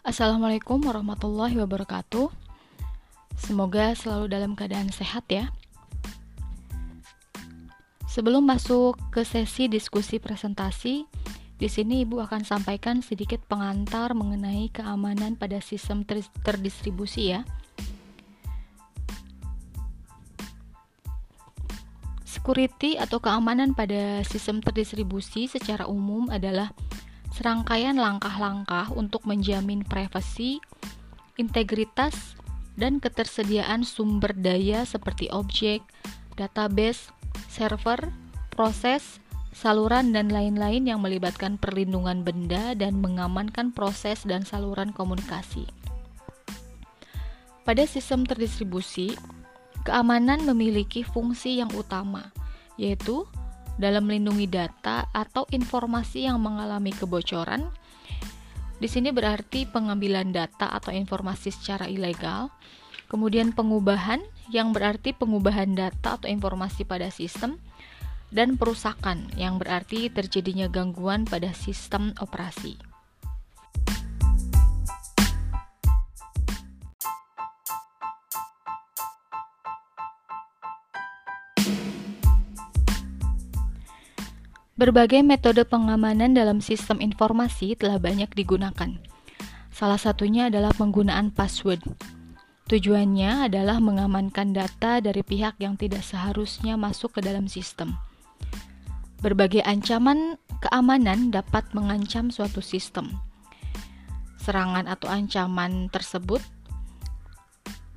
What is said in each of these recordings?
Assalamualaikum warahmatullahi wabarakatuh. Semoga selalu dalam keadaan sehat ya. Sebelum masuk ke sesi diskusi presentasi, di sini Ibu akan sampaikan sedikit pengantar mengenai keamanan pada sistem ter terdistribusi ya. Security atau keamanan pada sistem terdistribusi secara umum adalah serangkaian langkah-langkah untuk menjamin privasi, integritas, dan ketersediaan sumber daya seperti objek, database, server, proses, saluran, dan lain-lain yang melibatkan perlindungan benda dan mengamankan proses dan saluran komunikasi. Pada sistem terdistribusi, keamanan memiliki fungsi yang utama, yaitu dalam melindungi data atau informasi yang mengalami kebocoran. Di sini berarti pengambilan data atau informasi secara ilegal, kemudian pengubahan yang berarti pengubahan data atau informasi pada sistem, dan perusakan yang berarti terjadinya gangguan pada sistem operasi. Berbagai metode pengamanan dalam sistem informasi telah banyak digunakan. Salah satunya adalah penggunaan password. Tujuannya adalah mengamankan data dari pihak yang tidak seharusnya masuk ke dalam sistem. Berbagai ancaman keamanan dapat mengancam suatu sistem. Serangan atau ancaman tersebut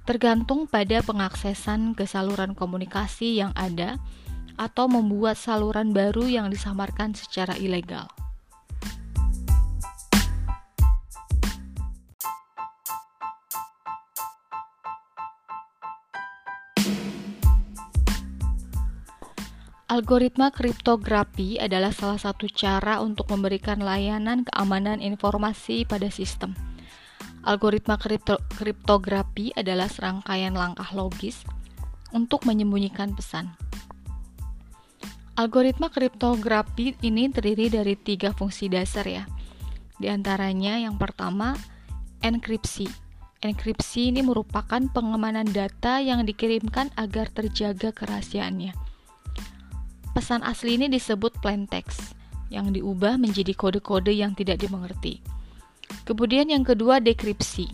tergantung pada pengaksesan ke saluran komunikasi yang ada atau membuat saluran baru yang disamarkan secara ilegal. Algoritma kriptografi adalah salah satu cara untuk memberikan layanan keamanan informasi pada sistem. Algoritma kripto kriptografi adalah serangkaian langkah logis untuk menyembunyikan pesan. Algoritma kriptografi ini terdiri dari tiga fungsi dasar ya. Di antaranya yang pertama, enkripsi. Enkripsi ini merupakan pengamanan data yang dikirimkan agar terjaga kerahasiaannya. Pesan asli ini disebut plain text, yang diubah menjadi kode-kode yang tidak dimengerti. Kemudian yang kedua, dekripsi.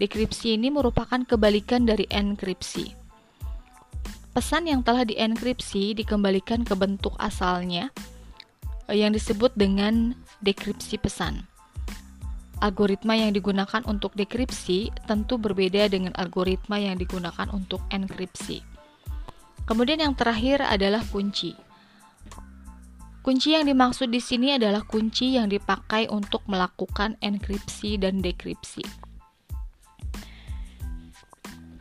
Dekripsi ini merupakan kebalikan dari enkripsi pesan yang telah dienkripsi dikembalikan ke bentuk asalnya eh, yang disebut dengan dekripsi pesan. Algoritma yang digunakan untuk dekripsi tentu berbeda dengan algoritma yang digunakan untuk enkripsi. Kemudian yang terakhir adalah kunci. Kunci yang dimaksud di sini adalah kunci yang dipakai untuk melakukan enkripsi dan dekripsi.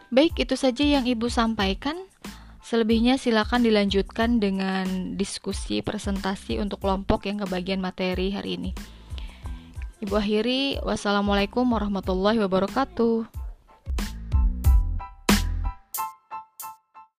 Baik, itu saja yang Ibu sampaikan. Selebihnya silakan dilanjutkan dengan diskusi presentasi untuk kelompok yang kebagian materi hari ini. Ibu akhiri, wassalamualaikum warahmatullahi wabarakatuh.